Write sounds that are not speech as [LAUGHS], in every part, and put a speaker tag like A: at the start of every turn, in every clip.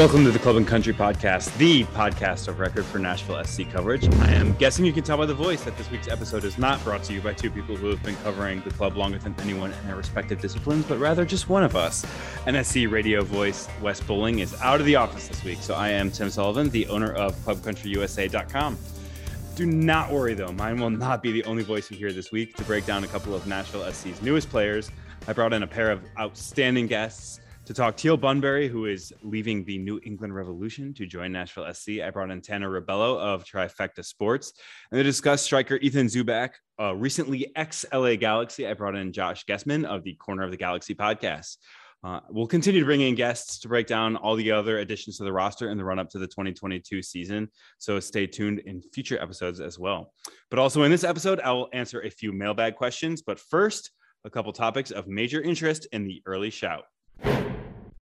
A: Welcome to the Club and Country Podcast, the podcast of record for Nashville SC coverage. I am guessing you can tell by the voice that this week's episode is not brought to you by two people who have been covering the club longer than anyone in their respective disciplines, but rather just one of us. NSC radio voice Wes Bowling is out of the office this week, so I am Tim Sullivan, the owner of ClubCountryUSA.com. Do not worry though, mine will not be the only voice you hear this week. To break down a couple of Nashville SC's newest players, I brought in a pair of outstanding guests to talk Teal Bunbury, who is leaving the New England Revolution to join Nashville SC, I brought in Tanner Ribello of Trifecta Sports. And to discuss striker Ethan Zubak, uh, recently ex LA Galaxy, I brought in Josh Gessman of the Corner of the Galaxy podcast. Uh, we'll continue to bring in guests to break down all the other additions to the roster in the run up to the 2022 season. So stay tuned in future episodes as well. But also in this episode, I will answer a few mailbag questions. But first, a couple topics of major interest in the early shout.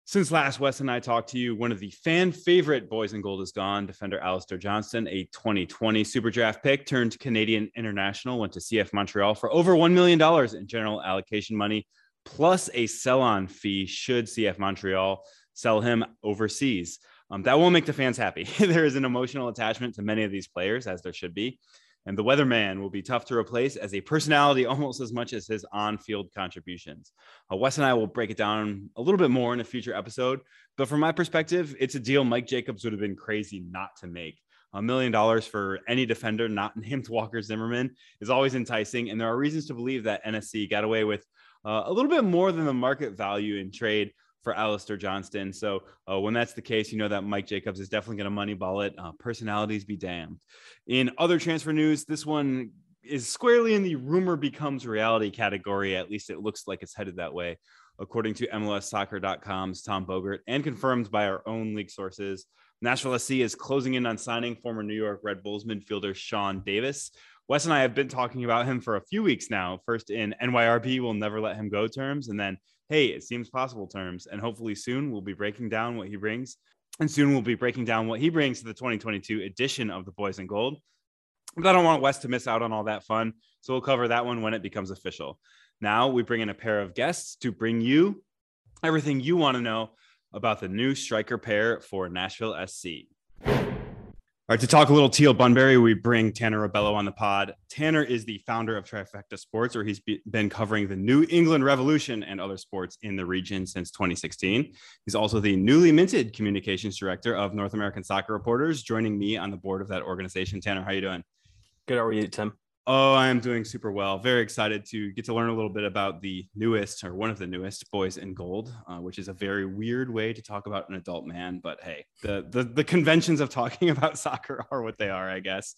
A: Since last Wes and I talked to you, one of the fan favorite boys in gold is gone. Defender Alistair Johnston, a 2020 Super Draft pick, turned Canadian international, went to CF Montreal for over $1 million in general allocation money, plus a sell on fee should CF Montreal sell him overseas. Um, that won't make the fans happy. [LAUGHS] there is an emotional attachment to many of these players, as there should be and the weatherman will be tough to replace as a personality [LAUGHS] almost as much as his on-field contributions. Uh, Wes and I will break it down a little bit more in a future episode, but from my perspective, it's a deal Mike Jacobs would have been crazy not to make. A million dollars for any defender not [LAUGHS] named Walker Zimmerman is always enticing, and there are reasons to believe that NSC got away with uh, a little bit more than the market value in trade for Alistair Johnston. So uh, when that's the case, you know that Mike Jacobs is definitely going to moneyball it. Uh, personalities be damned. In other transfer news, this one is squarely in the rumor becomes reality category. At least it looks like it's headed that way, according to MLSsoccer.com's Tom Bogert and confirmed by our own league sources. Nashville SC is closing in on signing former New York Red Bulls midfielder Sean Davis. Wes and I have been talking about him for a few weeks now. First in NYRB will never let him go terms, and then hey, it seems possible terms. And hopefully soon we'll be breaking down what he brings. And soon we'll be breaking down what he brings to the 2022 edition of the Boys in Gold. But I don't want Wes to miss out on all that fun. So we'll cover that one when it becomes official. Now we bring in a pair of guests to bring you everything you want to know about the new striker pair for Nashville SC. All right, to talk a little Teal Bunbury, we bring Tanner Rebello on the pod. Tanner is the founder of Trifecta Sports, where he's be, been covering the New England Revolution and other sports in the region since 2016. He's also the newly minted communications director of North American Soccer Reporters, joining me on the board of that organization. Tanner, how are you doing?
B: Good. How are you, Tim?
A: Oh, I am doing super well. Very excited to get to learn a little bit about the newest or one of the newest boys in gold, uh, which is a very weird way to talk about an adult man. But hey, the, the, the conventions of talking [LAUGHS] about soccer are what they are, I guess.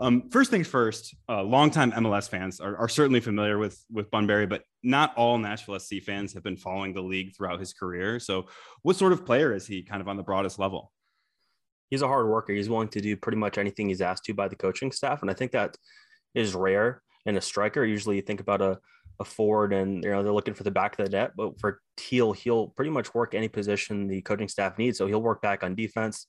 A: Um, first things first, uh, longtime MLS fans are, are, certainly familiar with with Bunbury, but not all Nashville SC fans have been following the league throughout his career. So, what sort of player is he, kind of on the broadest level?
B: He's a hard worker. He's willing to do pretty much anything he's asked to by the coaching staff, and I think that is rare in a striker. Usually you think about a, a forward and you know they're looking for the back of the net, but for Teal, he'll pretty much work any position the coaching staff needs. So he'll work back on defense.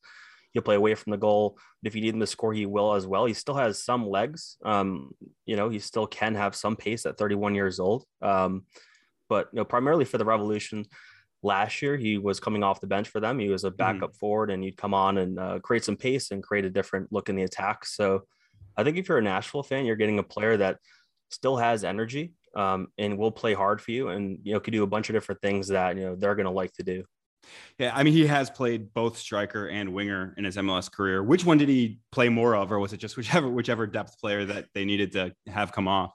B: He'll play away from the goal. If you need him to score, he will as well. He still has some legs. Um, you know, he still can have some pace at 31 years old. Um, but you know, primarily for the Revolution, last year he was coming off the bench for them. He was a mm-hmm. backup mm. forward, and you'd come on and uh, create some pace and create a different look in the attack. So I think if you're a Nashville fan, you're getting a player that still has energy um, and will play hard for you, and you know could do a bunch of different things that you know they're going to like to do.
A: Yeah, I mean he has played both striker and winger in his MLS career. Which one did he play more of, or was it just whichever whichever depth player that they needed to have come off?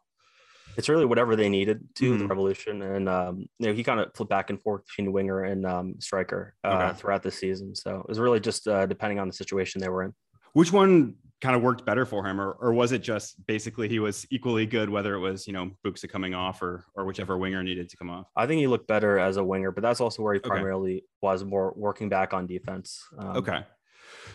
B: It's really whatever they needed to mm-hmm. the Revolution, and um, you know he kind of flipped back and forth between winger and um, striker uh, okay. throughout the season. So it was really just uh, depending on the situation they were in.
A: Which one kind of worked better for him, or, or was it just basically he was equally good, whether it was you know Buksa coming off or or whichever winger needed to come off?
B: I think he looked better as a winger, but that's also where he primarily okay. was more working back on defense.
A: Um, okay.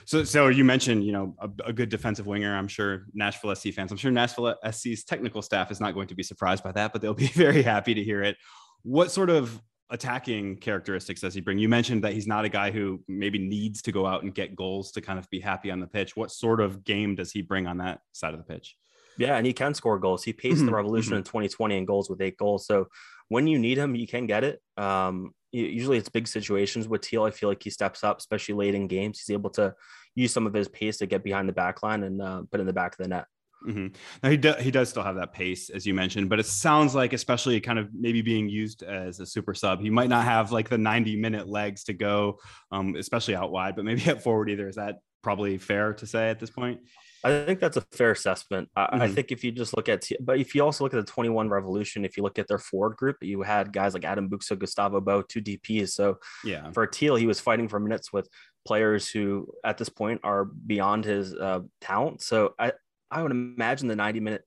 A: So, so you mentioned, you know, a, a, good defensive winger. I'm sure Nashville SC fans. I'm sure Nashville SC's technical staff is not going to be surprised by that, but they'll be [LAUGHS] very happy to hear it. What sort of attacking characteristics does he bring? You mentioned that he's not a guy who maybe needs to go out and get goals to kind of be happy on the pitch. What sort of game does he bring on that side of the pitch?
B: Yeah, and he can score goals. He paced the Revolution
A: mhm.
B: in 2020 in goals with eight goals. So when you need him, you can get it. Um, usually it's big situations with Teal. I feel like he steps up, especially late in games. He's able to use some of his pace to get behind the back line and uh, put in the back of the net.
A: Hmm Now he does he does still have that pace as you mentioned, but it sounds like especially kind of maybe being used as a super sub, he might not have like the 90 minute legs to go, um, especially out wide, but maybe [LAUGHS] at forward either. Is that probably fair to say at this point?
B: I think that's a fair assessment. I, I
A: Mhm.
B: think if you just look at, but if you also look at the 21 Revolution, if you look at their forward group, you had guys like Adam Buksa, Gustavo Bo, two DPs. So
A: Yeah.
B: for Teal, he was fighting for minutes with players who at this point are beyond his uh, talent. So I, I would imagine the 90 minute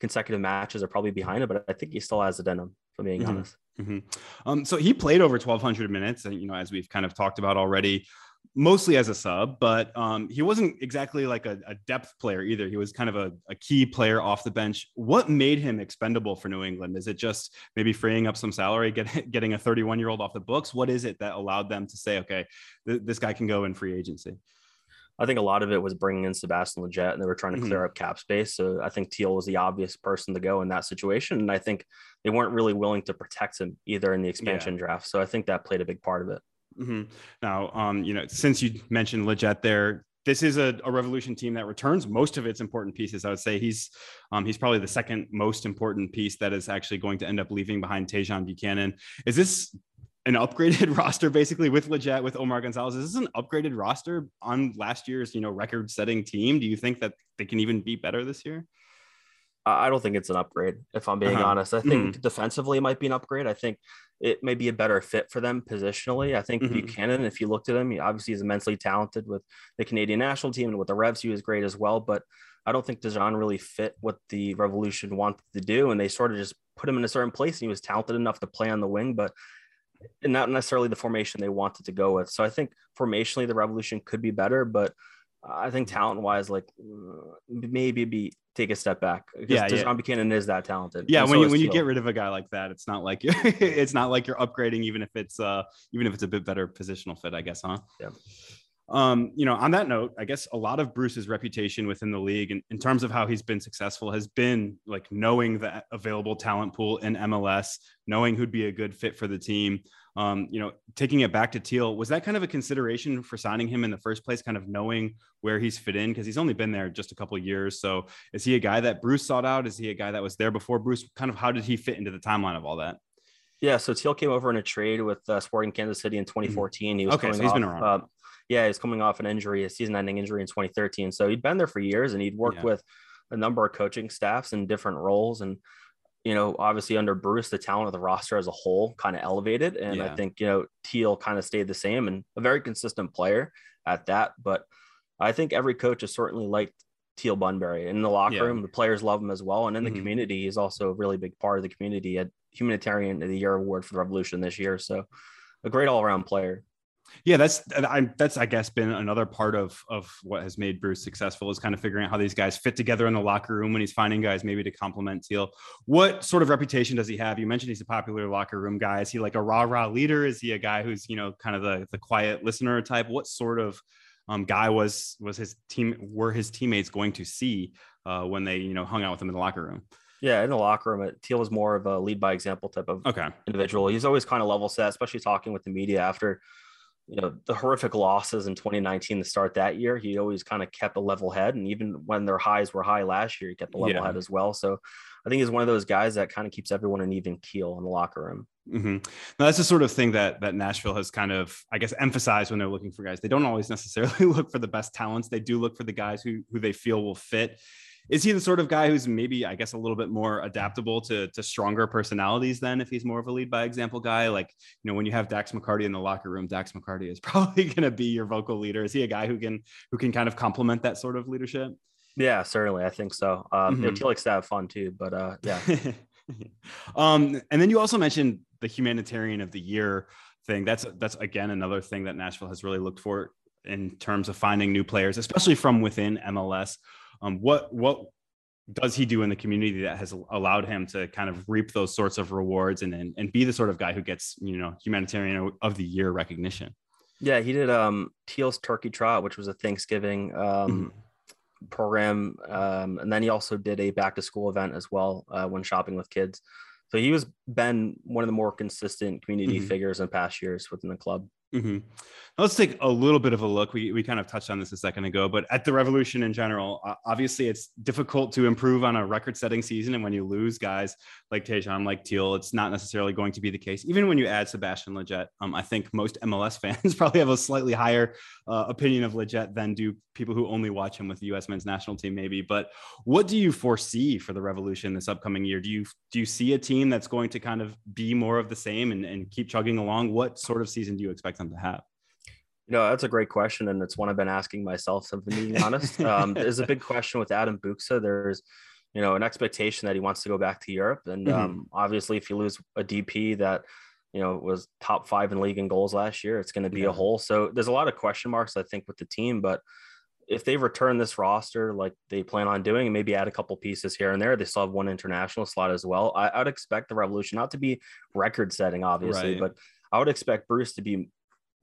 B: consecutive matches are probably behind him, but I think he still has it in him, if I'm being
A: Mhm.
B: honest.
A: hmm Um, so he played over 1,200 minutes, and you know, as we've kind of talked about already, mostly as a sub, but um, he wasn't exactly like a, a depth player either. He was kind of a, a key player off the bench. What made him expendable for New England? Is it just maybe freeing up some salary, get, [LAUGHS] getting a 31 year old off the books? What is it that allowed them to say, okay, th- this guy can go in free agency?
B: I think a lot of it was bringing in Sebastian Lletget and they were trying to clear up cap space. So I think Teal was the obvious person to go in that situation. And I think they weren't really willing to protect him either in the expansion draft. So I think that played a big part of it.
A: hmm Now, um, you know, since you mentioned Leggett there, this is a, a revolution team that returns most of its important pieces. I would say he's um, he's probably the second most important piece that is actually going to end up leaving behind Tajon Buchanan. Is this an upgraded [LAUGHS] roster basically with Lletget, with Omar Gonzalez? Is this an upgraded roster on last year's, you know, record setting team? Do you think that they can even be better this year?
B: I don't think it's an upgrade, if I'm being
A: Uh-huh.
B: honest. I think defensively it might be an upgrade. I think it may be a better fit for them positionally. I think
A: Mhm.
B: Buchanan, if you looked at him, he obviously is immensely talented with the Canadian national team and with the Revs, he was great as well. But I don't think Tajon really fit what the Revolution wanted to do. And they sort of just put him in a certain place and he was talented enough to play on the wing, but not necessarily the formation they wanted to go with. So I think formationally the Revolution could be better, but I think talent wise, like uh, maybe be take a step back.
A: Yeah, yeah.
B: Buchanan is that talented.
A: Yeah,
B: And
A: when
B: so
A: you when you get rid of a guy like that, it's not like you're [LAUGHS] it's not like you're upgrading, even if it's uh even if it's a bit better positional fit, I guess, huh?
B: Yeah.
A: Um, you know, on that note, I guess a lot of Bruce's reputation within the league and in terms of how he's been successful has been like knowing the available talent pool in MLS, knowing who'd be a good fit for the team. Um, you know, taking it back to Teal, was that kind of a consideration for signing him in the first place, kind of knowing where he's fit in? Because he's only been there just a couple of years. So is he a guy that Bruce sought out? Is he a guy that was there before Bruce? Kind of how did he fit into the timeline of all that?
B: Yeah, so Teal came over in a trade with uh, Sporting Kansas City in 2014. He was.
A: Okay, so he's
B: off,
A: been around.
B: Uh, yeah, he's coming off an injury, a season-ending injury in 2013. So he'd been there for years, and he'd worked
A: Yeah.
B: with a number of coaching staffs in different roles. And you know, obviously under Bruce, the talent of the roster as a whole kind of elevated, and
A: Yeah.
B: I think you know Teal kind of stayed the same and a very consistent player at that. But I think every coach has certainly liked Teal Bunbury in the locker
A: Yeah.
B: room. The players love him as well, and in the mm-hmm. community, he's also a really big part of the community. At Humanitarian of the Year award for the Revolution this year, so a great all-around player.
A: Yeah, that's I that's I guess been another part of of what has made Bruce successful is kind of figuring out how these guys fit together in the locker room when he's finding guys maybe to complement Teal. What sort of reputation does he have? You mentioned he's a popular locker room guy. Is he like a rah rah leader? Is he a guy who's you know kind of the the quiet listener type? What sort of um, guy was was his team were his teammates going to see uh, when they you know hung out with him in the locker room?
B: Yeah, in the locker room, Teal was more of a lead by example type of
A: Okay,
B: individual. He's always kind of level set, especially talking with the media after you know the horrific losses in 2019 to start that year. He always kind of kept a level head, and even when their highs were high last year, he kept a level
A: Yeah.
B: head as well. So I think he's one of those guys that kind of keeps everyone an even keel in the locker room.
A: hmm Now, that's the sort of thing that that Nashville has kind of, I guess, emphasized when they're looking for guys. They don't always necessarily [LAUGHS] look for the best talents. They do look for the guys who who they feel will fit. Is he the sort of guy who's maybe, I guess, a little bit more adaptable to to stronger personalities than if he's more of a lead by example guy? Like, you know, when you have Dax McCarty in the locker room, Dax McCarty is [LAUGHS] probably going to be your vocal leader. Is he a guy who can who can kind of complement that sort of leadership?
B: Yeah, certainly, I think so. Um,
A: Mhm.
B: Teal likes to have fun too, but uh, [LAUGHS] yeah,
A: um, and then you also mentioned the humanitarian of the year thing. That's that's again another thing that Nashville has really looked for in terms of finding new players, especially from within MLS. Um, what what does he do in the community that has allowed him to kind of reap those sorts of rewards and and, and be the sort of guy who gets you know humanitarian of the year recognition?
B: yeah, he did um Teal's Turkey Trot, which was a Thanksgiving um,
A: Mhm.
B: program, um, and then he also did a back to school event as well uh, when shopping with kids. So he was been one of the more consistent community mm-hmm. figures in past years within the club.
A: Mm-hmm. Let's take a little bit of a look. We, we kind of touched on this a second ago, but at the revolution in general, uh, obviously it's difficult to improve on a record setting season. And when you lose guys like Tajon, like Teal, it's not necessarily going to be the case. Even when you add Sebastian Lletget, um, I think most MLS [LAUGHS] fans probably have a slightly higher uh, opinion of Lletget than do people who only watch him with the U.S. men's national team, maybe. But what do you foresee for the revolution this upcoming year? Do you do you see a team that's going to kind of be more of the same and, and keep chugging along? What sort of season do you expect to have?
B: You know, that's a great question, and it's one I've been asking myself. To be honest, um, [LAUGHS] there's a big question with Adam Buksa. There's, you know, an expectation that he wants to go back to Europe, and mm-hmm. um, obviously, if you lose a DP that, you know, was top five in league in goals last year, it's going to be yeah. a hole. So there's a lot of question marks, I think, with the team. But if they return this roster like they plan on doing, and maybe add a couple pieces here and there, they still have one international slot as well. I, would expect the Revolution not to be record setting, obviously, right. but I would expect Bruce to be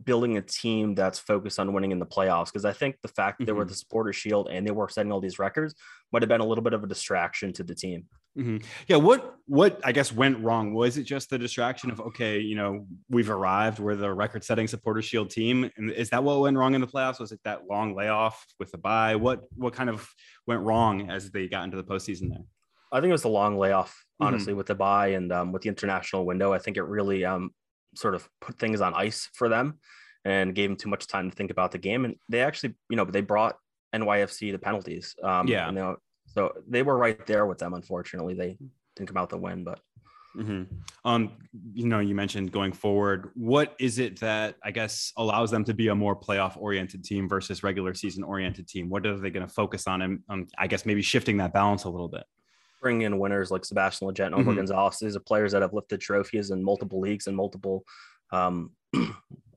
B: building a team that's focused on winning in the playoffs. Because I think the fact that mm-hmm. they were mm-hmm. the supporter shield and they were setting all these records might have been a little bit of a distraction to the team.
A: Mm-hmm. Yeah. What, what I guess went wrong? Was it just the distraction of, okay, you know, we've arrived, we're the record setting supporter shield team. And is that what went wrong in the playoffs? Was it that long layoff with the bye? What, what kind of went wrong as they got into the postseason there?
B: I think it was the long layoff, honestly, mm-hmm. with the bye and um, with the international window. I think it really um, sort of put things on ice for them and gave them too much time to think about the game. And they actually, you know, they brought NYFC the penalties. Um, yeah. You know, so they were right there with them. Unfortunately, they didn't come out the win, but.
A: Mm-hmm. Um, you know, you mentioned going forward. What is it that I guess allows them to be a more playoff oriented team versus regular season oriented team? What are they going to focus on? And um, I guess maybe shifting that balance a little bit.
B: Bring in winners like Sebastian Lletget and Omar mm-hmm. Gonzalez. These are players that have lifted trophies in multiple leagues and multiple um, [CLEARS THROAT]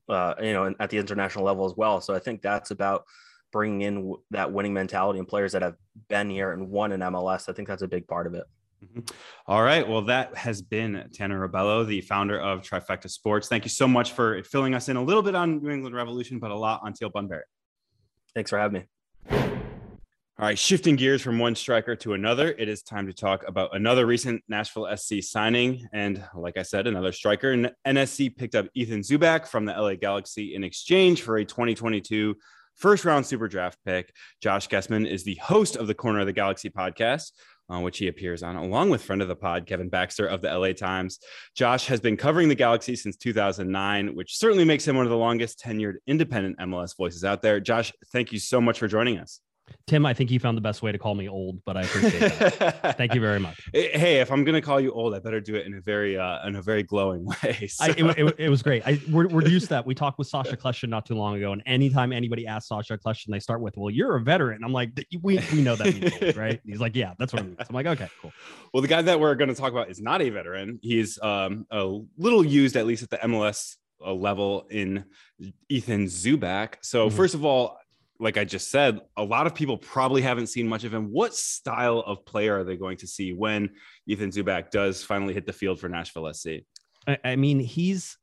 B: uh, you know, at the international level as well. So I think that's about bringing in that winning mentality and players that have been here and won in MLS. I think that's a big part of it.
A: Mm-hmm. All right. Well, that has been Tanner Rebelo, the founder of Trifecta Sports. Thank you so much for filling us in a little bit on New England Revolution, but a lot on Teal Bunbury.
B: Thanks for having me.
A: All right, shifting gears from one striker to another, it is time to talk about another recent Nashville SC signing. And like I said, another striker. And NSC picked up Ethan Zubak from the LA Galaxy in exchange for a 2022 first round super draft pick. Josh Gessman is the host of the Corner of the Galaxy podcast. Uh, which he appears on, along with friend of the pod, Kevin Baxter of the LA Times. Josh has been covering the Galaxy since 2009, which certainly makes him one of the longest tenured independent MLS voices out there. Josh, thank you so much for joining us.
C: Tim, I think you found the best way to call me old, but I appreciate that. [LAUGHS] Thank you very much.
A: Hey, if I'm gonna call you old, I better do it in a very uh, in a very glowing [LAUGHS] way.
C: So. I, it, it, it, was great. I, we're, we're used to that. We talked with Sacha Kljestan not too long ago, and anytime anybody asks Sacha Kljestan, they start with, "Well, you're a veteran." I'm like, "We we know that means old, right?" he's like, "Yeah, that's what I mean." So I'm like, "Okay, cool."
A: Well, the guy that we're going to talk about is not a veteran. He's um, a little used, at least at the MLS uh, level, in Ethan Zubak. So mm-hmm. first of all like I just said, a lot of people probably haven't seen much of him. What style of player are they going to see when Ethan Zubak does finally hit the field for Nashville SC?
C: I, I mean, he's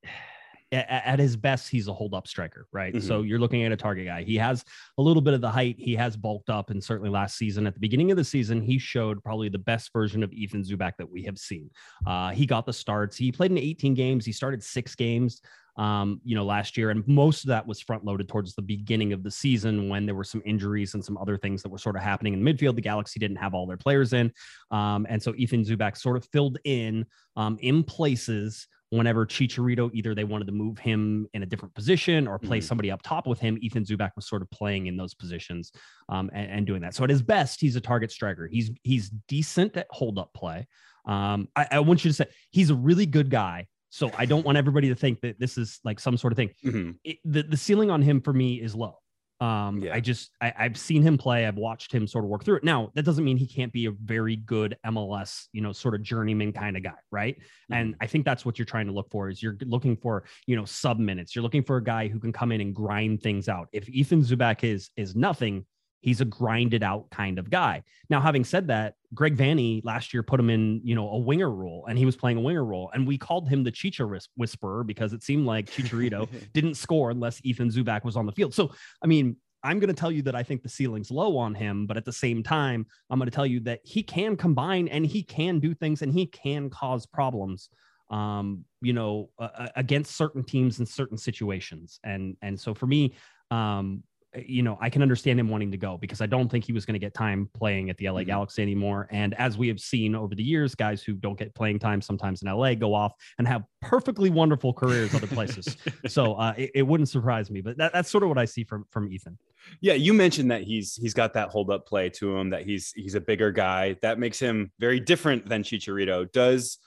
C: at his best, he's a hold up striker, right? Mm-hmm. So you're looking at a target guy. He has a little bit of the height. He has bulked up, and certainly last season, at the beginning of the season, he showed probably the best version of Ethan Zubak that we have seen. Uh, he got the starts. He played in 18 games. He started six games um, you know, last year. And most of that was front loaded towards the beginning of the season when there were some injuries and some other things that were sort of happening in midfield. The Galaxy didn't have all their players in. Um, and so Ethan Zubak sort of filled in um, in places whenever Chicharito either they wanted to move him in a different position or play mm-hmm. somebody up top with him, Ethan Zubak was sort of playing in those positions um, and, and, doing that. So at his best, he's a target striker. He's he's decent at hold up play. Um, I, I, want you to say he's a really good guy so I don't want everybody to think that this is like some sort of thing. Mm-hmm. It, the, the ceiling on him for me is low. Um, yeah. I just I, have seen him play. I've watched him sort of work through it. Now that doesn't mean he can't be a very good MLS, you know, sort of journeyman kind of guy, right? Mm-hmm. And I think that's what you're trying to look for. Is you're looking for you know sub minutes. You're looking for a guy who can come in and grind things out. If Ethan Zubak is is nothing, he's a grinded out kind of guy. Now, having said that, Greg Vanney last year put him in, you know, a winger role and he was playing a winger role. And we called him the Chicha whisperer because it seemed like Chicharito [LAUGHS] didn't score unless Ethan Zubak was on the field. So, I mean, I'm going to tell you that I think the ceiling's low on him, but at the same time, I'm going to tell you that he can combine and he can do things and he can cause problems um, you know, uh, against certain teams in certain situations. And and so for me, um, you know, I can understand him wanting to go because I don't think he was going to get time playing at the LA mm-hmm. Galaxy anymore. And as we have seen over the years, guys who don't get playing time sometimes in LA go off and have perfectly wonderful careers other places. [LAUGHS] so uh, it, it, wouldn't surprise me, but that, that's sort of what I see from from Ethan.
A: Yeah, you mentioned that he's he's got that hold up play to him, that he's he's a bigger guy. That makes him very different than Chicharito. Does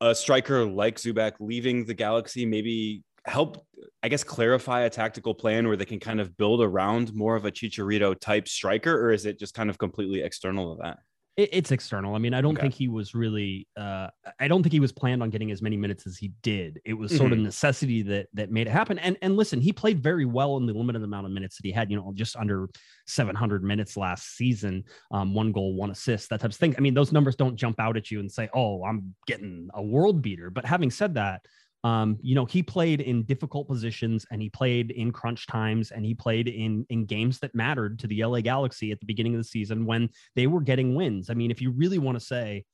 A: a striker like Zubak leaving the Galaxy maybe help, I guess, clarify a tactical plan where they can kind of build around more of a Chicharito type striker, or is it just kind of completely external to that?
C: it's external. I mean, I don't okay. think he was really. Uh, I don't think he was planned on getting as many minutes as he did. It was sort mm-hmm. of necessity that that made it happen. And and listen, he played very well in the limited amount of minutes that he had. You know, just under 700 minutes last season. Um, one goal, one assist, that type of thing. I mean, those numbers don't jump out at you and say, "Oh, I'm getting a world beater." But having said that, um, you know, he played in difficult positions and he played in crunch times and he played in in games that mattered to the LA Galaxy at the beginning of the season when they were getting wins. I mean, if you really want to say,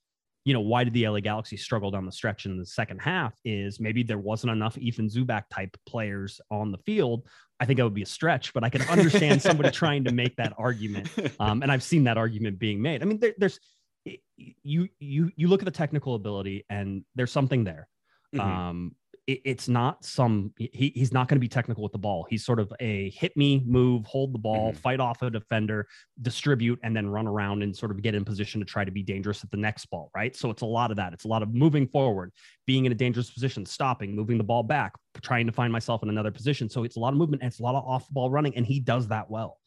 C: you know, why did the LA Galaxy struggle down the stretch in the second half? Is maybe there wasn't enough Ethan Zubak type players on the field. I think that would be a stretch, but I can understand somebody [LAUGHS] trying to make that argument. Um, and I've seen that argument being made. I mean, there, there's you you you look at the technical ability and there's something there. Mm-hmm. Um, it, it's not some he, he's not going to be technical with the ball. He's sort of a hit me, move, hold the ball, mm-hmm. fight off a defender, distribute, and then run around and sort of get in position to try to be dangerous at the next ball, right? So it's a lot of that. It's a lot of moving forward, being in a dangerous position, stopping, moving the ball back, trying to find myself in another position. So it's a lot of movement and it's a lot of off ball running, and he does that well.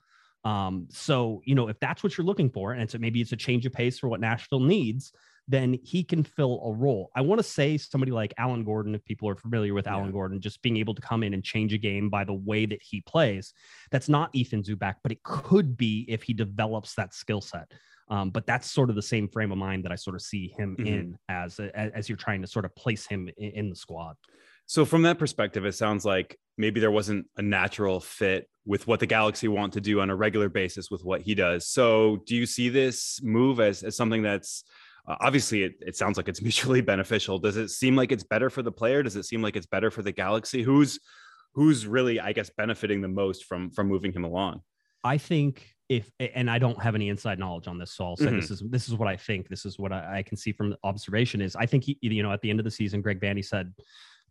C: Um, so you know, if that's what you're looking for, and it's maybe it's a change of pace for what Nashville needs, then he can fill a role. I want to say somebody like Alan Gordon, if people are familiar with yeah. Alan Gordon, just being able to come in and change a game by the way that he plays. That's not Ethan Zubak, but it could be if he develops that skill set. Um, but that's sort of the same frame of mind that I sort of see him mm-hmm. in as as you're trying to sort of place him in, in the squad.
A: So from that perspective, it sounds like maybe there wasn't a natural fit with what the Galaxy want to do on a regular basis with what he does. So do you see this move as, as something that's uh, obviously it, it sounds like it's [LAUGHS] mutually beneficial. Does it seem like it's better for the player? Does it seem like it's better for the galaxy? Who's who's really i guess benefiting the most from from moving him along?
C: I think if and i don't have any inside knowledge on this so i'll say mm-hmm. this is this is what i think. This is what I, I, can see from observation is i think he, you know at the end of the season greg vanney said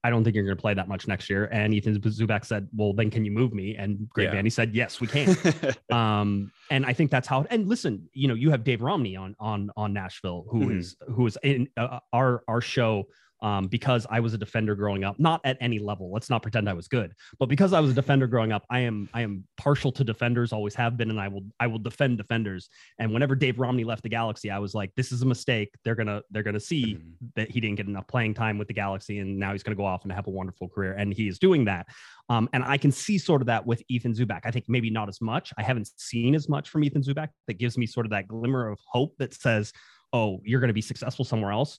C: I don't think you're going to play that much next year. And Ethan Zubak said, well, then can you move me? And Greg yeah. Vanney said, yes, we can. [LAUGHS] um, and I think that's how, and listen, you know, you have Dave Romney on, on, on Nashville, who mm-hmm. is who is in uh, our, our show um, because I was a defender growing up, not at any level. Let's not pretend I was good, but because I was a defender growing up, I am I am partial to defenders, always have been, and I will I will defend defenders. And whenever Dave Romney left the Galaxy, I was like, this is a mistake. They're gonna they're gonna see mm-hmm. that he didn't get enough playing time with the Galaxy, and now he's gonna go off and have a wonderful career, and he is doing that. Um, and I can see sort of that with Ethan Zubak. I think maybe not as much. I haven't seen as much from Ethan Zubak that gives me sort of that glimmer of hope that says, oh, you're going to be successful somewhere else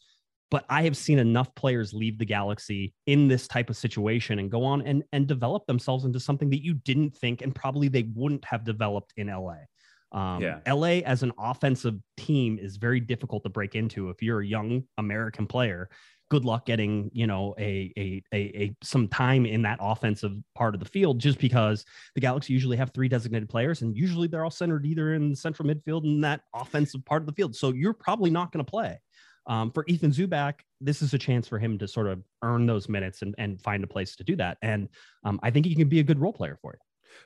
C: but I have seen enough players leave the galaxy in this type of situation and go on and, and develop themselves into something that you didn't think and probably they wouldn't have developed in LA. Um, yeah. LA as an offensive team is very difficult to break into if you're a young American player. Good luck getting you know a, a a a some time in that offensive part of the field, just because the Galaxy usually have three designated players, and usually they're all centered either in the central midfield in that offensive part of the field. So you're probably not going to play. Um, for Ethan Zubak, this is a chance for him to sort of earn those minutes and, and find a place to do that. And um, I think he can be a good role player for you.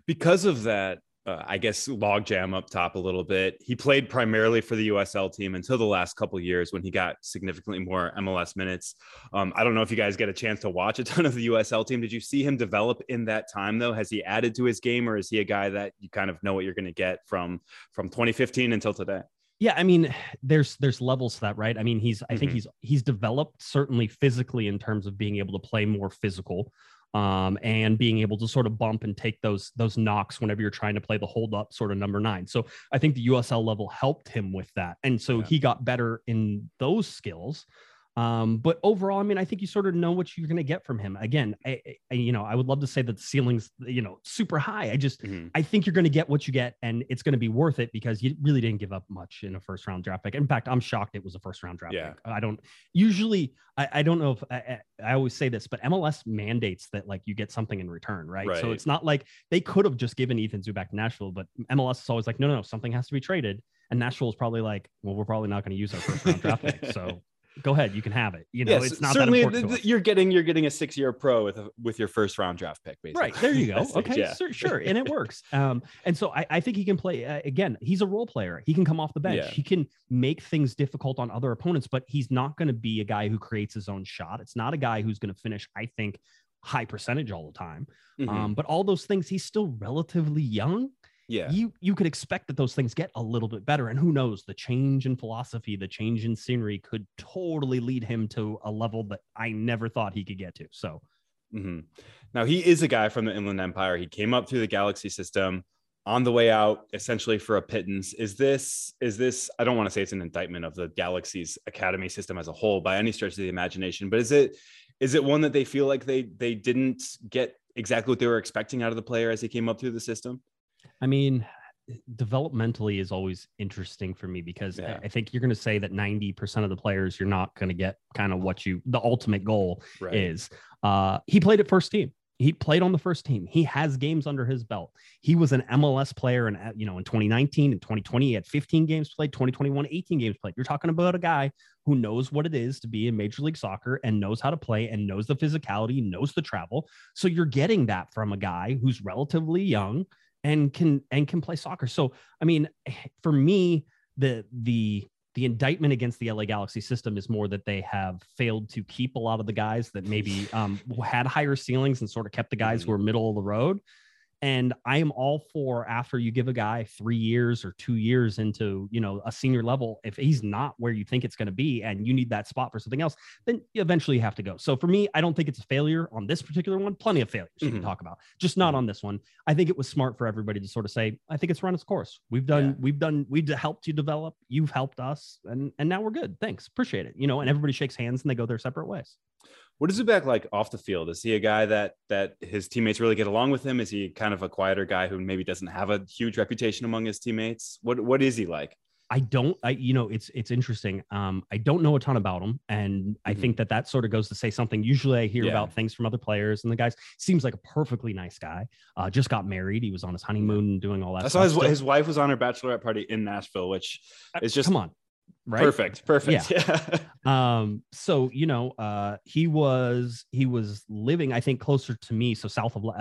A: Because of that, uh, I guess logjam up top a little bit. He played primarily for the USL team until the last couple years when he got significantly more MLS minutes. Um, I don't know if you guys get a chance to watch a ton of the USL team. Did you see him develop in that time though? Has he added to his game, or is he a guy that you kind of know what you're going to get from from 2015 until today?
C: Yeah, I mean, there's there's levels to that, right? I mean, he's I mm-hmm. think he's he's developed certainly physically in terms of being able to play more physical, um, and being able to sort of bump and take those those knocks whenever you're trying to play the hold up sort of number nine. So I think the USL level helped him with that, and so yeah. he got better in those skills. Um, but overall, I mean, I think you sort of know what you're going to get from him. Again, I, I, you know, I would love to say that the ceiling's, you know, super high. I just, mm-hmm. I think you're going to get what you get, and it's going to be worth it because you really didn't give up much in a first round draft pick. In fact, I'm shocked it was a first round draft yeah. pick. I don't usually, I, I don't know if I, I, always say this, but MLS mandates that like you get something in return, right? right. So it's not like they could have just given Ethan Zubak to Nashville, but MLS is always like, no, no, no, something has to be traded. And Nashville is probably like, well, we're probably not going to use our first round draft pick. [LAUGHS] So go ahead, you can have it. You know, yes, it's not certainly
A: you're getting you're getting a six year pro with a, with your first round draft pick, basically.
C: Right there, you go. [LAUGHS] okay, yeah. sure, [LAUGHS] sure, and it works. Um, and so I, I think he can play uh, again. He's a role player. He can come off the bench. Yeah. He can make things difficult on other opponents, but he's not going to be a guy who creates his own shot. It's not a guy who's going to finish. I think high percentage all the time. Mm-hmm. Um, but all those things, he's still relatively young
A: yeah.
C: you you could expect that those things get a little bit better and who knows the change in philosophy the change in scenery could totally lead him to a level that i never thought he could get to so.
A: Mm-hmm. now he is a guy from the inland empire. He came up through the galaxy system on the way out essentially for a pittance. Is this is this i don't want to say it's an indictment of the galaxy's academy system as a whole by any stretch of the imagination but is it is it one that they feel like they they didn't get exactly what they were expecting out of the player as he came up through the system
C: I mean, developmentally is always interesting for me because yeah. I think you're going to say that 90% of the players you're not going to get kind of what you the ultimate goal right. is. Uh, he played at first team. He played on the first team. He has games under his belt. He was an MLS player, and you know, in 2019 and 2020, he had 15 games played. 2021, 18 games played. You're talking about a guy who knows what it is to be in Major League Soccer and knows how to play and knows the physicality, knows the travel. So you're getting that from a guy who's relatively young and can and can play soccer. So I mean, [SIGHS] for me, the the the indictment against the LA Galaxy system is more that they have failed to keep a lot of the guys that maybe um, had higher ceilings and sort of kept the guys who mm-hmm. were middle of the road. And I am all for after you give a guy three years or two years into, you know, a senior level, if he's not where you think it's going to be and you need that spot for something else, then you eventually have to go. So for me, I don't think it's a failure on this particular one. Plenty of failures mm-hmm. you can mm-hmm. talk about, just not mm-hmm. on this one. I think it was smart for everybody to sort of say, I think it's run its course. We've done, yeah. we've done, we've helped you develop. You've helped us, and and now we're good. Thanks, appreciate it. You know, and everybody shakes hands and they go their separate ways.
A: What is Zubak like off the field? Is he a guy that that his teammates really get along with him? Is he kind of a quieter guy who maybe doesn't have a huge reputation among his teammates? What what is he like?
C: I don't, I, you know, it's, it's interesting. Um, I don't know a ton about him. And I mm-hmm. think that that sort of goes to say something. Usually I hear yeah. about things from other players and the guys seems like a perfectly nice guy. Uh, just got married. He was on his honeymoon doing all that.
A: I saw his, his wife was on her bachelorette party in Nashville, which uh, is just,
C: come on
A: right perfect perfect yeah. [LAUGHS]
C: yeah. Um so you know uh he was he was living i think closer to me so south of la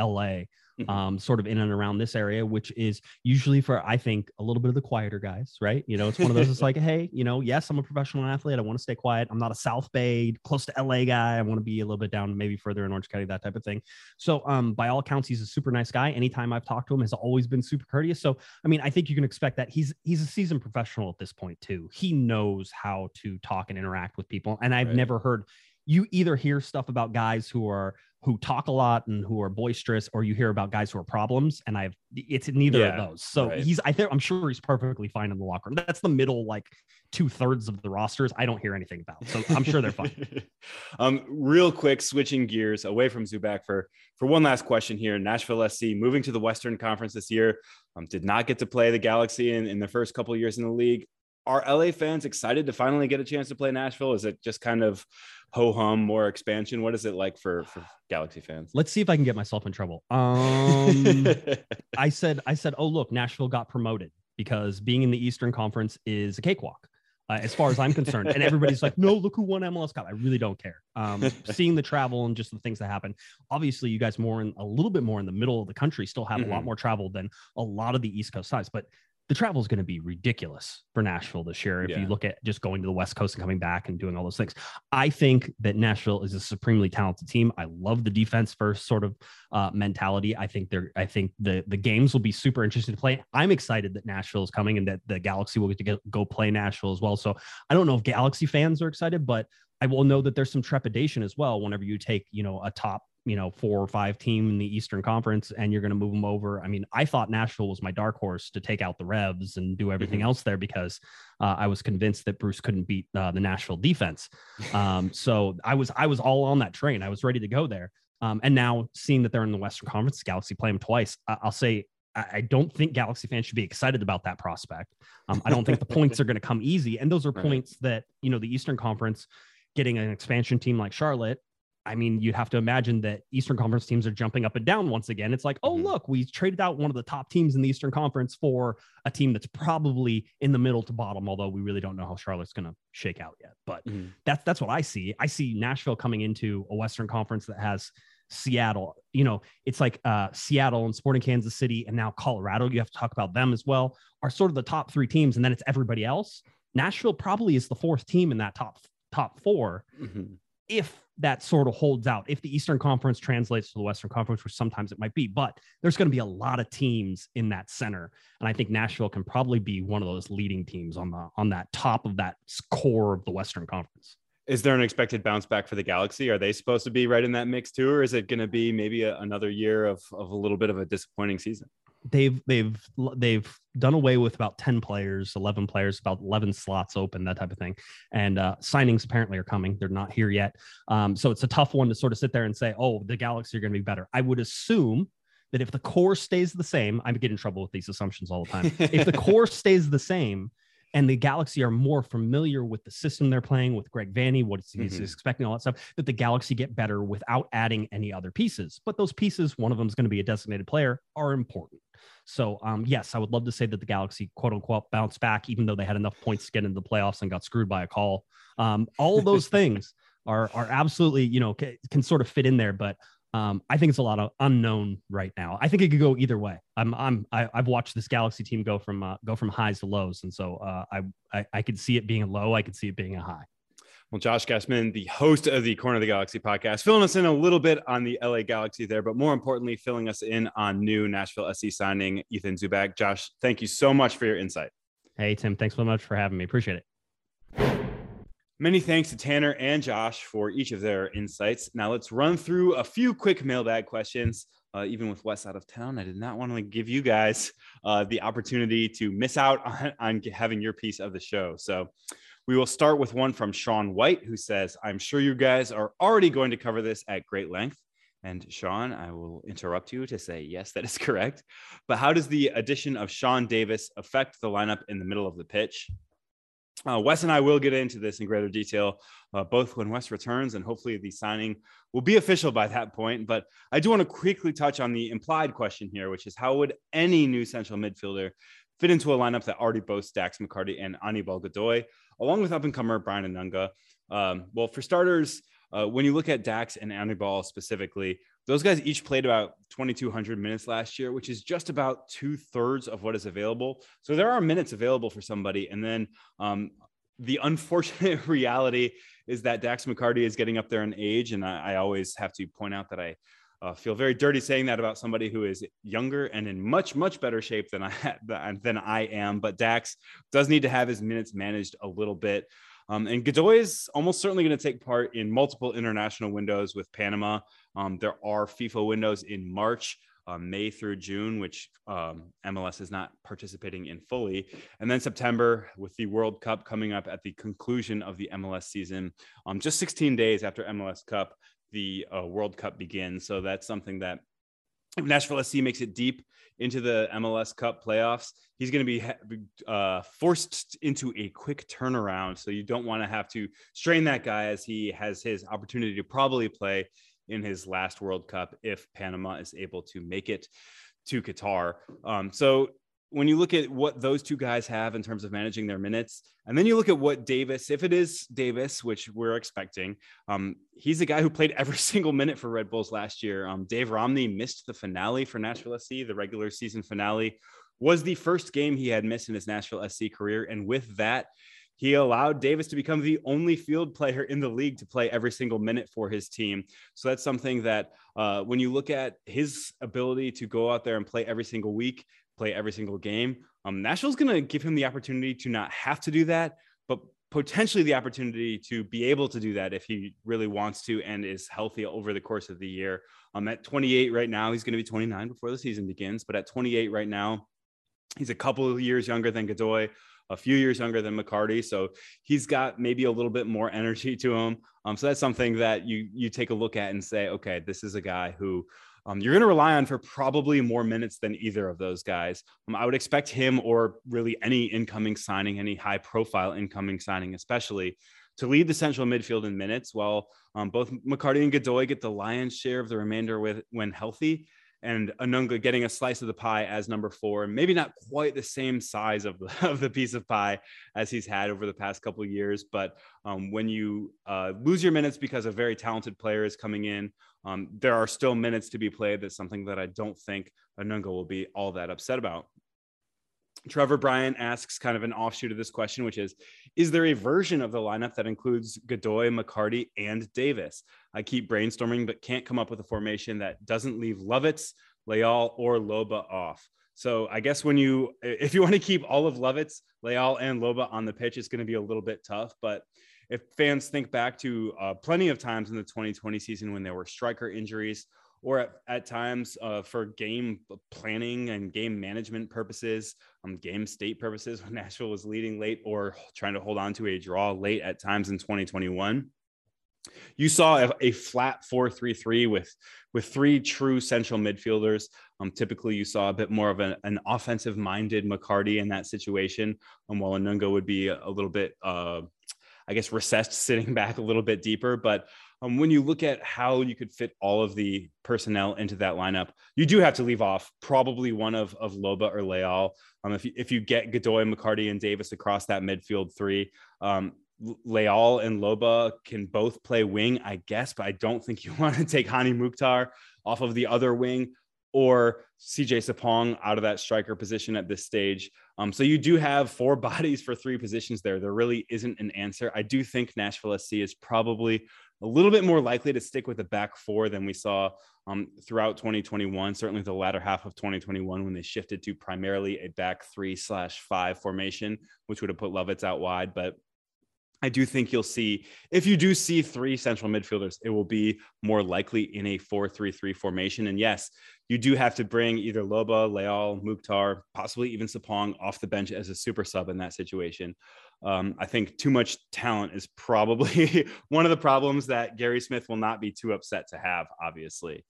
C: mm-hmm. um, sort of in and around this area, which is usually for, I think, a little bit of the quieter guys, right? You know, it's one of those, it's like, hey, you know, yes, I'm a professional athlete. I want to stay quiet. I'm not a South Bay, close to LA guy. I want to be a little bit down, maybe further in Orange County, that type of thing. So, um, by all accounts, he's a super nice guy. Anytime I've talked to him, has always been super courteous. So, I mean, I think you can expect that he's he's a seasoned professional at this point too. He knows how to talk and interact with people, and I've right. never heard you either hear stuff about guys who are who talk a lot and who are boisterous, or you hear about guys who are problems. And I've it's neither yeah, of those. So right. he's I think I'm sure he's perfectly fine in the locker room. That's the middle like two thirds of the rosters. I don't hear anything about. So I'm sure they're fine. [LAUGHS]
A: um, real quick, switching gears away from Zubak for for one last question here. Nashville SC moving to the Western Conference this year. Um, did not get to play the Galaxy in, in the first couple years in the league are LA fans excited to finally get a chance to play Nashville? Is it just kind of ho hum, more expansion? What is it like for for Galaxy fans?
C: Let's see if I can get myself in trouble. [LAUGHS] Um, [LAUGHS] I said, I said, oh look, Nashville got promoted because being in the Eastern Conference is a cakewalk. Uh, as far as I'm concerned. And everybody's like, no, look who won MLS Cup. I really don't care. Um, [LAUGHS] seeing the travel and just the things that happen. Obviously, you guys more in a little bit more in the middle of the country still have mm-hmm. a lot mm-hmm. more travel than a lot of the East Coast sides. But the travel is going to be ridiculous for Nashville this year. If yeah. you look at just going to the West Coast and coming back and doing all those things, I think that Nashville is a supremely talented team. I love the defense first sort of uh, mentality. I think they're, I think the the games will be super interesting to play. I'm excited that Nashville is coming and that the Galaxy will get to get, go play Nashville as well. So I don't know if Galaxy fans are excited, but I will know that there's some trepidation as well whenever you take, you know, a top you know, four or five team in the Eastern Conference and you're going to move them over. I mean, I thought Nashville was my dark horse to take out the Revs and do everything mm-hmm. else there because uh, I was convinced that Bruce couldn't beat uh, the Nashville defense. Um, [LAUGHS] so I was I was all on that train. I was ready to go there. Um, and now seeing that they're in the Western Conference, Galaxy play them twice, I- will say I don't think Galaxy fans should be excited about that prospect. Um, I don't think the points are going to come easy, and those are [LAUGHS] right. points that you know the Eastern Conference getting an expansion team like Charlotte I mean, you'd have to imagine that Eastern Conference teams are jumping up and down once again. It's like, oh, mm-hmm. look, we traded out one of the top teams in the Eastern Conference for a team that's probably in the middle to bottom, although we really don't know how Charlotte's going to shake out yet. But mm-hmm. that's that's what I see. I see Nashville coming into a Western Conference that has Seattle. You know, it's like uh, Seattle and Sporting Kansas City, and now Colorado. You have to talk about them as well. Are sort of the top three teams, and then it's everybody else. Nashville probably is the fourth team in that top top 4 mm-hmm. If that sort of holds out if the Eastern Conference translates to the Western Conference, which sometimes it might be. But there's going to be a lot of teams in that center, and I think Nashville can probably be one of those leading teams on the on that top of that core of the Western Conference.
A: Is there an expected bounce back for the Galaxy? Are they supposed to be right in that mix too, or is it going to be maybe a, another year of of a little bit of a disappointing season?
C: They've they've they've done away with about 10 players 11 players about 11 slots open that type of thing. And uh, signings apparently are coming. They're not here yet. Um, so it's a tough one to sort of sit there and say oh the galaxy are going to be better. I would assume that if the core stays the same i get in trouble with these assumptions all the time. If the core [LAUGHS] stays the same and the Galaxy are more familiar with the system they're playing with Greg Vanney, what he's mm-hmm. expecting, all that stuff, that the Galaxy get better without adding any other pieces. But those pieces, one of them is going to be a designated player, are important. So, um, yes, I would love to say that the Galaxy, quote unquote, bounced back, even though they had enough points to get into the playoffs and got screwed by a call. Um, all those [LAUGHS] things are are absolutely, you know, can, can sort of fit in there. But um, I think it's a lot of unknown right now. I think it could go either way. I'm I'm I, am i have watched this Galaxy team go from uh, go from highs to lows, and so uh, I, I I could see it being a low. I could see it being a high.
A: Well, Josh Gessman, the host of the Corner of the Galaxy podcast, filling us in a little bit on the LA Galaxy there, but more importantly, filling us in on new Nashville SC signing Ethan Zubak. Josh, thank you so much for your insight.
C: Hey, Tim, thanks so much for having me. Appreciate
A: it. Many thanks to Tanner and Josh for each of their insights. Now let's run through a few quick mailbag questions. Uh, even with Wes out of town, I did not want to give you guys uh, the opportunity to miss out on, on having your piece of the show. So we will start with one from Sean White, who says, I'm sure you guys are already going to cover this at great length. And Sean, I will interrupt you to say, yes, that is correct. But how does the addition of Sean Davis affect the lineup in the middle of the pitch? Uh, Wes and I will get into this in greater detail, uh, both when Wes returns and hopefully the signing will be official by that point. But I do want to quickly touch on the implied question here, which is how would any new central midfielder fit into a lineup that already boasts Dax McCarty and Anibal Godoy, along with up and comer Brian Anunga? Um, well, for starters, uh, when you look at Dax and Anibal specifically, those guys each played about 2,200 minutes last year, which is just about two thirds of what is available. So there are minutes available for somebody. And then um, the unfortunate [LAUGHS] reality is that Dax McCarty is getting up there in age. And I, I always have to point out that I uh, feel very dirty saying that about somebody who is younger and in much much better shape than I [LAUGHS] than I am. But Dax does need to have his minutes managed a little bit. Um, and Godoy is almost certainly going to take part in multiple international windows with Panama. Um, there are FIFA windows in March, uh, May through June, which um, MLS is not participating in fully. And then September with the World Cup coming up at the conclusion of the MLS season. Um, just 16 days after MLS Cup, the uh, World Cup begins. So that's something that if Nashville SC makes it deep into the MLS Cup playoffs, he's going to be uh, forced into a quick turnaround. So you don't want to have to strain that guy as he has his opportunity to probably play in his last World Cup if Panama is able to make it to Qatar. Um, so when you look at what those two guys have in terms of managing their minutes, and then you look at what Davis, if it is Davis, which we're expecting, um, he's a guy who played every [LAUGHS] single minute for Red Bulls last year. Um, Dave Romney missed the finale for Nashville SC, the regular season finale was the first game he had missed in his Nashville SC career. And with that, he allowed Davis to become the only field player in the league to play every single minute for his team. So that's something that uh, when you look at his ability to go out there and play every single week, play every single game. Um, Nashville's going to give him the opportunity to not have to do that, but potentially the opportunity to be able to do that if he really wants to and is healthy over the course of the year. Um, at 28 right now. He's going to be 29 before the season begins, but at 28 right now, he's a couple of years younger than Godoy, a few years younger than McCarty. So he's got maybe a little bit more energy to him. Um, so that's something that you you take a look at and say, okay, this is a guy who um, you're going to rely on for probably more minutes than either of those guys. Um, I would expect him or really any incoming signing, any high profile incoming signing, especially to lead the central midfield in minutes while um, both McCarty and Godoy get the lion's share of the remainder with when healthy and Anunga getting a slice of the pie as number four, maybe not quite the same size of the, [LAUGHS] of the piece of pie as he's had over the past couple of years. But um, when you uh, lose your minutes because a very talented player is coming in, um, there are still minutes to be played. That's something that I don't think Anunga will be all that upset about. Trevor Bryan asks kind of an offshoot of this question, which is Is there a version of the lineup that includes Godoy, McCarty, and Davis? I keep brainstorming, but can't come up with a formation that doesn't leave Lovitz, Leal, or Loba off. So I guess when you, if you want to keep all of Lovitz, Leal, and Loba on the pitch, it's going to be a little bit tough. But if fans think back to uh, plenty of times in the 2020 season when there were striker injuries or at, at times uh, for game planning and game management purposes, um, game state purposes [LAUGHS] when Nashville was leading late or trying to hold on to a draw late at times in 2021. You saw a, a flat 4-3-3 with with three true central midfielders. Um, typically, you saw a bit more of an, an offensive-minded McCarty in that situation, um, while Anunga would be a, a little bit, uh, I guess, recessed, [LAUGHS] sitting back a little bit deeper. But um, when you look at how you could fit all of the personnel into that lineup, you do have to leave off probably one of, of Loba or Leal. Um, if, you, if you get Godoy, McCarty, and Davis across that midfield three, um, Leal and Loba can both play wing, I guess, but I don't think you [LAUGHS] want to take Hany Mukhtar off of the other wing or CJ Sapong out of that striker position at this stage. Um, so you do have four [LAUGHS] bodies for three positions there. There really isn't an answer. I do think Nashville SC is probably a little bit more likely to stick with the back four than we saw um, throughout 2021, certainly the latter half of 2021 when they shifted to primarily a back three slash five formation, which would have put Lovitz out wide. But I do think you'll see if you do see three central midfielders, it will be more likely in a 4 3 3 formation. And yes, you do have to bring either Loba, Leal, Mukhtar, possibly even Sapong off the bench as a super sub in that situation. Um, I think too much talent is probably [LAUGHS] one of the problems that Gary Smith will not be too upset to have, obviously.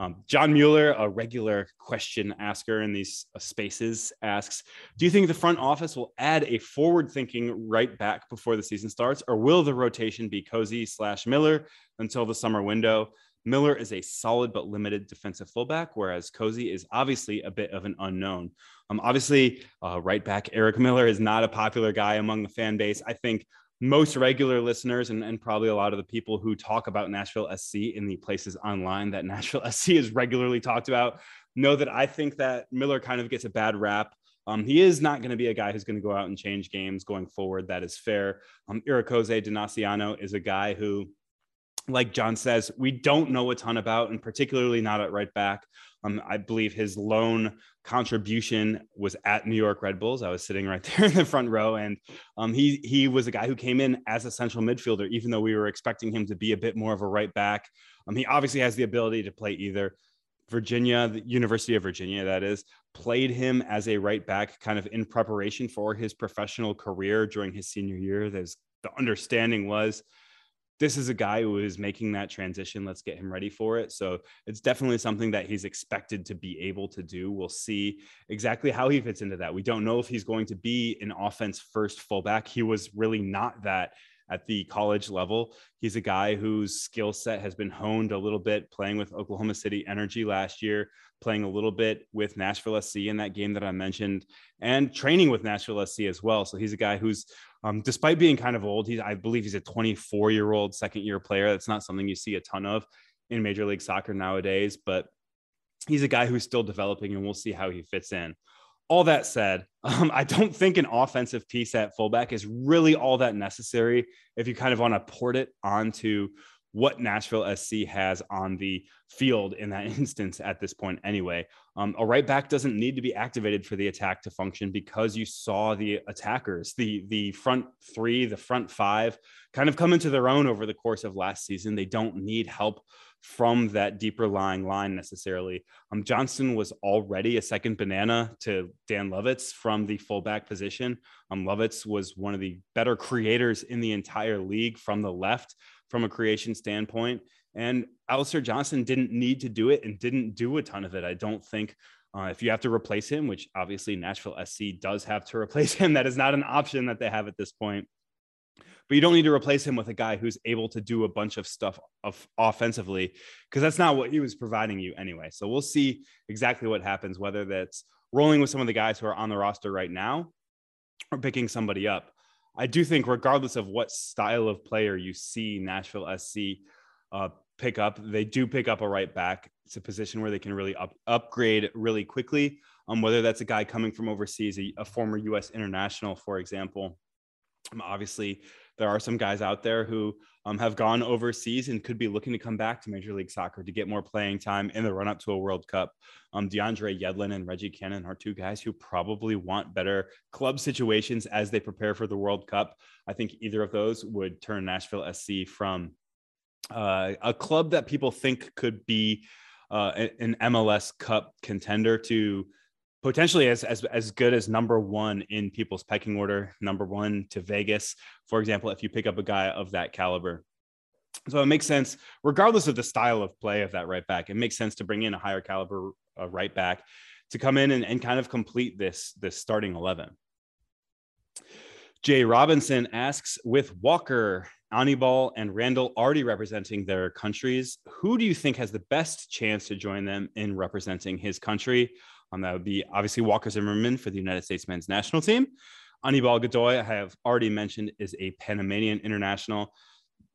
A: Um, John Mueller, a regular question asker in these uh, spaces, asks Do you think the front office will add a forward thinking right back before the season starts, or will the rotation be Cozy slash Miller until the summer window? Miller is a solid but limited defensive fullback, whereas Cozy is obviously a bit of an unknown. Um, obviously, uh, right back Eric Miller is not a popular guy among the fan base. I think most regular listeners and, and probably a lot of the people who talk about Nashville SC in the places online that [LAUGHS] Nashville SC is regularly talked about know that I think that Miller kind of gets a bad rap. Um, he is not going to be a guy who's going to go out and change games going forward. That is fair. Um, Irakoze Donasiyano is a guy who like John says, we don't know a ton about, and particularly not at right back. Um, I believe his loan contribution was at New York Red Bulls. I was sitting right [LAUGHS] there in the front row, and um, he he was a guy who came in as a central midfielder, even though we were expecting him to be a bit more of a right back. Um, he obviously has the ability to play either. Virginia, the University of Virginia, that is, played him as a right back, kind of in preparation for his professional career during his senior year. There's the understanding was this is a guy who is making that transition. Let's get him ready for it. So it's definitely something that he's expected to be able to do. We'll see exactly how he fits into that. We don't know if he's going to be an offense first fullback. He was really not that at the college level. He's a guy whose skill set has been honed a little bit playing with Oklahoma City Energy last year, playing a little bit with Nashville SC in that game that I mentioned, and training with Nashville SC as well. So he's a guy who's um, despite being kind of old, he's I believe he's a 24 year old second year player. That's not something you see a ton of in Major League Soccer nowadays, but he's a guy who's still developing, and we'll see how he fits in. All that said, [LAUGHS] um, I don't think an offensive piece at fullback is really all that necessary if you kind of want to port it onto what Nashville SC has on the field in that [LAUGHS] instance at this point, anyway. Um, a right back doesn't need to be activated for the attack to function because you saw the attackers, the the front three, the front five, kind of come into their own over the course of last season. They don't need help from that deeper lying line necessarily. Um, Johnston was already a second banana to Dan Lovitz from the fullback position. Um, Lovitz was one of the better creators in the entire league from the left from a creation standpoint. And Alistair Johnston didn't need to do it and didn't do a ton of it. I don't think uh, if you have to replace him, which obviously Nashville SC does have to [LAUGHS] replace him, that is not an option that they have at this point but you don't need to replace him with a guy who's able to do a bunch of stuff of offensively because that's not what he was providing you anyway. So we'll see exactly what happens, whether that's rolling with some of the guys who are on the roster right now or picking somebody up. I do think, regardless of what style of player you see Nashville SC uh, pick up, they do pick up a right back. It's a position where they can really up, upgrade really quickly. Um, whether that's a guy coming from overseas, a, a former U.S. international, for example. Um, obviously, there are some guys out there who um, have gone overseas and could be looking to come back to Major League Soccer to get more playing time in the run up to a World Cup. Um, DeAndre Yedlin and Reggie Cannon are two guys who probably want better club situations as they prepare for the World Cup. I think either of those would turn Nashville SC from uh, a club that people think could be uh, an MLS Cup contender to potentially as, as as good as number one in people's pecking order, number one to Vegas, for example, if you pick up a guy of that caliber. So it makes sense, regardless of the style of play of that right back, it makes sense to bring in a higher caliber uh, right back to come in and, and kind of complete this this starting 11. Jay Robinson asks with Walker, Anibal, and Randall already representing their countries, who do you think has the best chance to join them in representing his country? Um, that would be obviously Walker Zimmerman for the United States men's national team. Anibal Godoy, I have already mentioned, is a Panamanian international.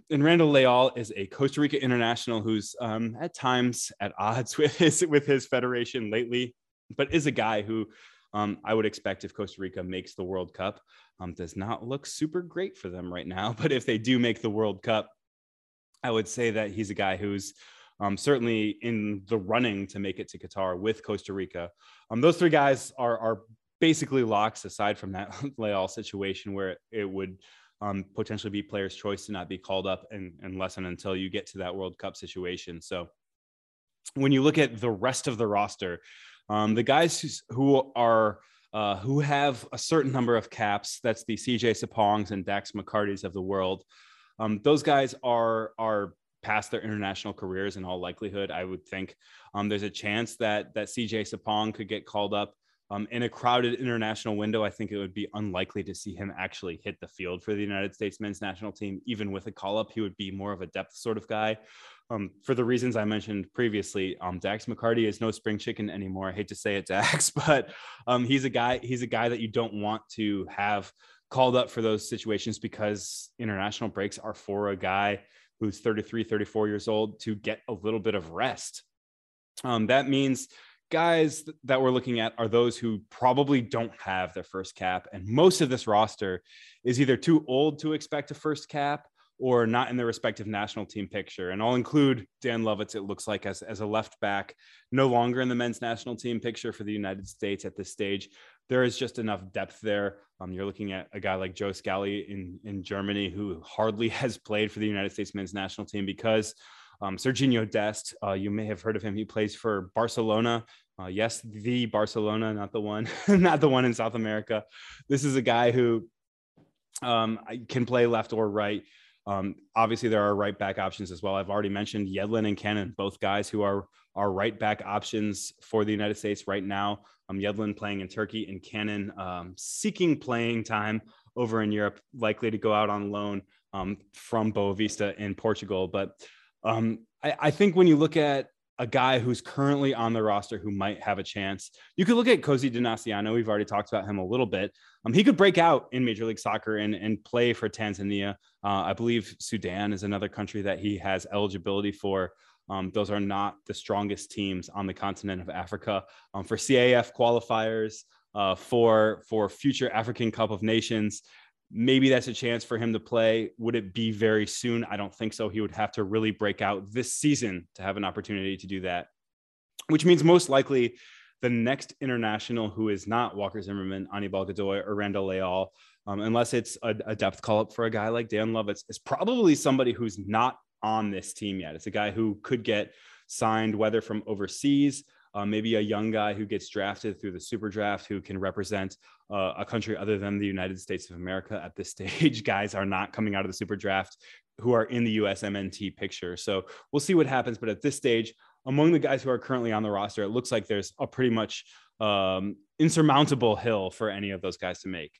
A: And Randall Leal is a Costa Rica international who's um, at times at odds [LAUGHS] with his with his federation lately, but is a guy who um, I would expect if Costa Rica makes the World Cup, um, does not look super great for them right now. [LAUGHS] But if they do make the World Cup, I would say that he's a guy who's um, certainly in the running to make it to Qatar with Costa Rica. Um, those three guys are, are basically locks aside from that [LAUGHS] Leal situation where it would um, potentially be players' choice to not be called up and, unless and until you get to that World Cup situation. So when you look at the rest of the roster, um, the guys who are uh, who have a certain number of caps, that's the CJ Sapongs and Dax McCarty's of the world. Um, those guys are are past their international careers in all likelihood. I would think um, there's a chance that that CJ Sapong could get called up um, in a crowded international window. I think it would be unlikely to see him actually hit the field for the United States men's national team. Even with a call up, he would be more of a depth sort of guy. Um, for the reasons I mentioned previously, um, Dax McCarty is no spring chicken anymore. I hate to say it, [LAUGHS] Dax, but um, he's a guy. He's a guy that you don't want to have called up for those situations because international breaks are for a guy who's 33, 34 years old to get a little bit of rest. Um, that means guys that we're looking at are those who probably don't have their first cap. And most of this roster is either too old to expect a first cap or not in their respective national team picture. And I'll include Dan Lovitz, it looks like, as, as a left back, no longer in the men's national team picture for the United States at this stage. There is just enough depth there. Um, you're looking at a guy like Joe Scally in, in Germany who hardly [LAUGHS] has played for the United States men's national team because um, Serginho Dest, uh, you may have heard of him. He plays for Barcelona. Uh, yes, the Barcelona, not the one, [LAUGHS] not the one in South America. This is a guy who um, can play left or right. Um, obviously, there are right back options as well. I've already mentioned Yedlin and Cannon, both guys who are are right back options for the United States right now. Um, Yedlin playing in Turkey and Cannon um, seeking playing time over in Europe, likely to go out on loan um, from Boavista in Portugal. But um, I, I, think when you look at a guy who's currently on the roster who might have a chance. You could look at Cozy Donasiyano. We've already talked about him a little bit. Um, he could break out in Major League Soccer and, and play for Tanzania. Uh, I believe Sudan is another country that he has eligibility for. Um, those are not the strongest teams on the continent of Africa. Um, for CAF qualifiers, uh, for for future African Cup of Nations, Maybe that's a chance for him to play. Would it be very soon? I don't think so. He would have to really break out this season to have an opportunity to do that, which means most likely the next international who is not Walker Zimmerman, Anibal Godoy, or Randall Leal, um, unless it's a, a, depth call up for a guy like Dan Lovitz, is probably somebody who's not on this team yet. It's a guy who could get signed, whether from overseas, uh, maybe a young guy who gets drafted through the super draft who can represent uh, a country other than the United States of America at this [LAUGHS] stage. Guys are not coming out of the super draft who are in the USMNT picture. So we'll see what happens. But at this stage, among the guys who are currently on the roster, it looks like there's a pretty much um, insurmountable hill for any of those guys to make.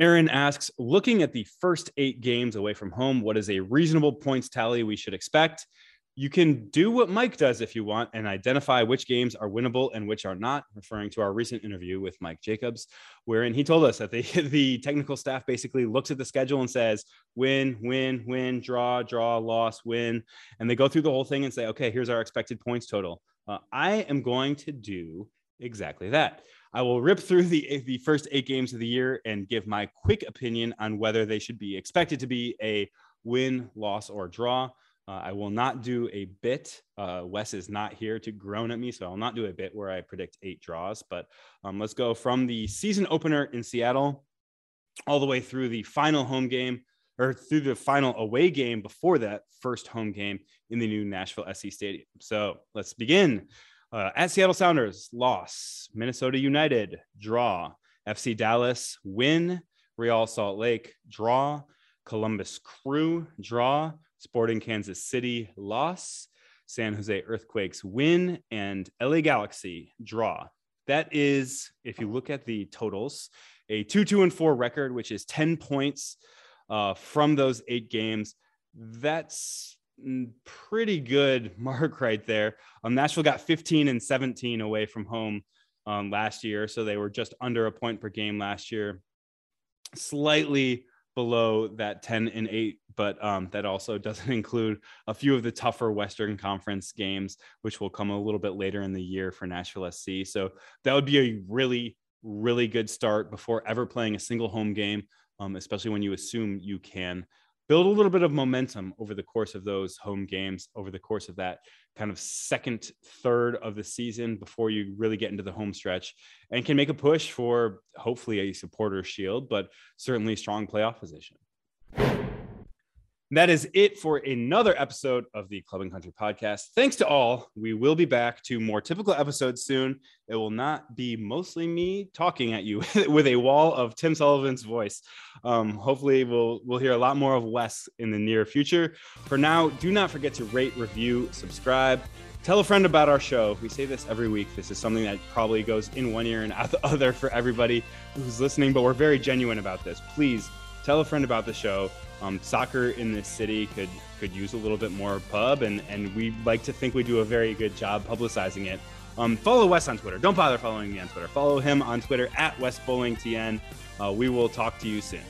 A: Aaron asks, looking at the first eight games away from home, what is a reasonable points tally we should expect? You can do what Mike does if you want and identify which games are winnable and which are not, referring to our recent interview with Mike Jacobs, wherein he told us that the, [LAUGHS] the technical staff basically looks at the schedule and says, win, win, win, draw, draw, loss, win. And they go through the whole thing and say, okay, here's our expected points total. Uh, I am going to do exactly that. I will rip through the, the first eight games of the year and give my quick opinion on whether they should be expected to be a win, loss, or draw. Uh, I will not do a bit. Uh, Wes is not here to groan at me, so I'll not do a bit where I predict eight draws. But um, let's go from the season opener in Seattle all the way through the final home game or through the final away game before that first home game in the new Nashville SC Stadium. So let's begin. Uh, at Seattle Sounders, loss. Minnesota United, draw. FC Dallas, win. Real Salt Lake, draw. Columbus Crew, draw. Sporting Kansas City loss, San Jose Earthquakes win, and LA Galaxy draw. That is, if you look at the totals, a 2 2 and 4 record, which is 10 points uh, from those eight games. That's pretty good [LAUGHS] mark right there. Um, Nashville got 15 and 17 away from home um, last year, so they were just under a point per game last year. Slightly below that 10 and 8 but um, that also [LAUGHS] doesn't include a few of the tougher western conference games which will come a little bit later in the year for nashville sc so that would be a really really good start before ever playing a single home game um, especially when you assume you can build a little bit of momentum over the course of those home games, over the course of that kind of second third of the season before you really get into the home stretch and can make a push for hopefully a supporter shield, but certainly strong playoff position that is it for another episode of the Club and Country podcast. Thanks to all. We will be back to more typical episodes soon. It will not be mostly me talking at you [LAUGHS] with a wall of Tim Sullivan's voice. Um, hopefully, we'll we'll hear a lot more of Wes in the near future. For now, do not forget to rate, review, subscribe. Tell a friend about our show. We say this every week. This is something that probably goes in one ear and out the [LAUGHS] other for everybody who's listening, but we're very genuine about this. Please tell a friend about the show um, soccer in this city could could use a little bit more pub, and and we like to think we do a very good job publicizing it. Um, follow Wes on Twitter. Don't bother following me on Twitter. Follow him on Twitter at Wes Bowling TN. Uh, we will talk to you soon.